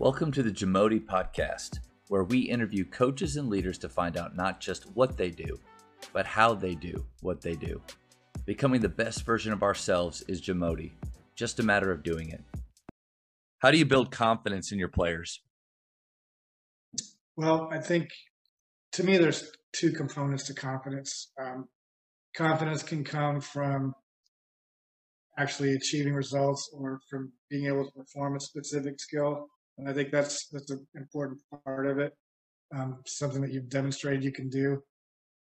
Welcome to the Jamodi Podcast, where we interview coaches and leaders to find out not just what they do, but how they do what they do. Becoming the best version of ourselves is Jamodi, just a matter of doing it. How do you build confidence in your players? Well, I think to me, there's two components to confidence. Um, confidence can come from actually achieving results or from being able to perform a specific skill. And I think that's that's an important part of it. Um, something that you've demonstrated you can do.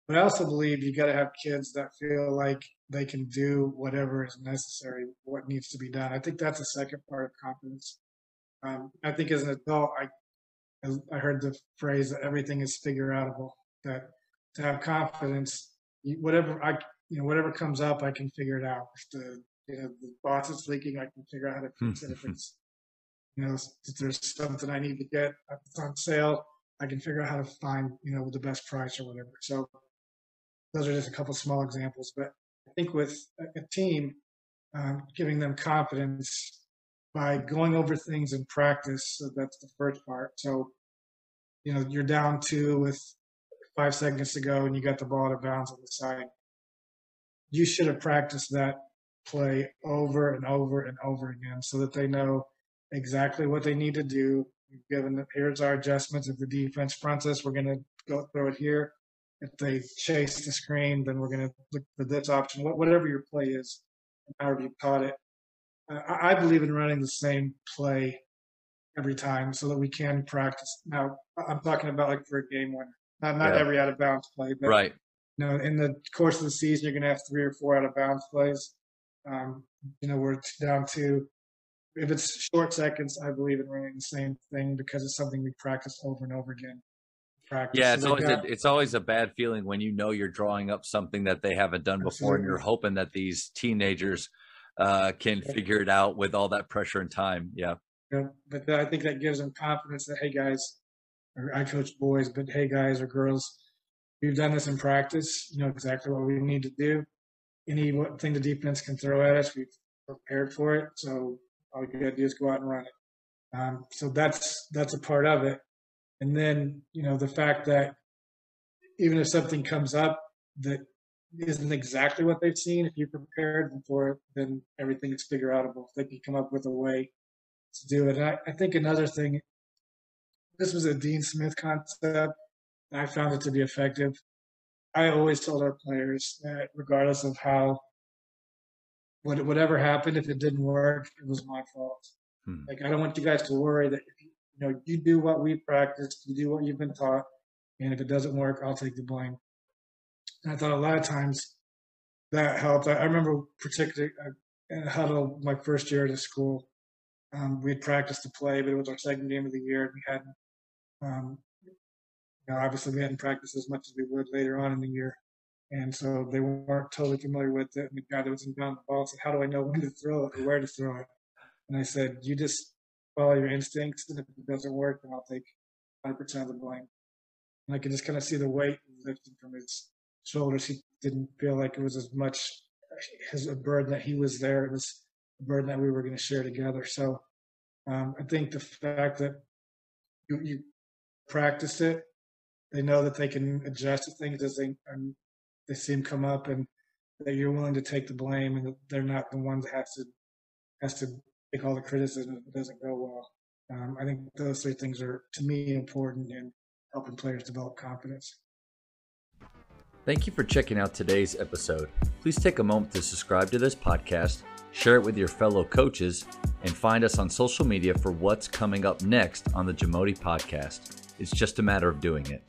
But I also believe you got to have kids that feel like they can do whatever is necessary, what needs to be done. I think that's the second part of confidence. Um, I think as an adult, I I heard the phrase that everything is figure outable. That to have confidence, whatever I you know whatever comes up, I can figure it out. If the you know the boss is leaking, I can figure out how to fix it. If it's you know, if there's something I need to get it's on sale, I can figure out how to find, you know, the best price or whatever. So those are just a couple small examples. But I think with a team, um, giving them confidence by going over things in practice, so that's the first part. So, you know, you're down two with five seconds to go and you got the ball out of bounds on the side. You should have practiced that play over and over and over again so that they know exactly what they need to do. We've given here's our adjustments. If the defense fronts us, we're going to go throw it here. If they chase the screen, then we're going to look for this option. Whatever your play is, however you caught it. I believe in running the same play every time so that we can practice. Now, I'm talking about like for a game winner, not not yeah. every out of bounds play, but right. You know, in the course of the season, you're going to have three or four out of bounds plays. Um, you know, we're down to if it's short seconds, I believe in running the same thing because it's something we practice over and over again. Practice. Yeah, it's always a, it's always a bad feeling when you know you're drawing up something that they haven't done before, Absolutely. and you're hoping that these teenagers uh, can yeah. figure it out with all that pressure and time. Yeah. Yeah, but I think that gives them confidence that hey guys, I coach boys, but hey guys or girls, we've done this in practice. You know exactly what we need to do. Anything the defense can throw at us, we've prepared for it. So all you gotta do is go out and run it. Um, so that's that's a part of it. And then you know the fact that even if something comes up that isn't exactly what they've seen, if you prepared for it, then everything is figure outable. They can come up with a way to do it. And I, I think another thing, this was a Dean Smith concept. I found it to be effective. I always told our players that regardless of how what, whatever happened, if it didn't work, it was my fault. Hmm. Like I don't want you guys to worry that you, know you do what we practiced, you do what you've been taught, and if it doesn't work, I'll take the blame. And I thought a lot of times that helped. I, I remember particularly in huddle my first year at the school. Um, we had practiced to play, but it was our second game of the year, and we hadn't. Um, you know, obviously, we hadn't practiced as much as we would later on in the year. And so they weren't totally familiar with it. And the guy that was inbound the ball said, How do I know when to throw it or where to throw it? And I said, You just follow your instincts. And if it doesn't work, then I'll take 100% of the blame. And I could just kind of see the weight lifting from his shoulders. He didn't feel like it was as much as a burden that he was there. It was a burden that we were going to share together. So um, I think the fact that you, you practice it, they know that they can adjust to things as they they see him come up and that you're willing to take the blame and they're not the ones that has to has to take all the criticism if it doesn't go well. Um, I think those three things are to me important in helping players develop confidence. Thank you for checking out today's episode. Please take a moment to subscribe to this podcast, share it with your fellow coaches, and find us on social media for what's coming up next on the Jamodi podcast. It's just a matter of doing it.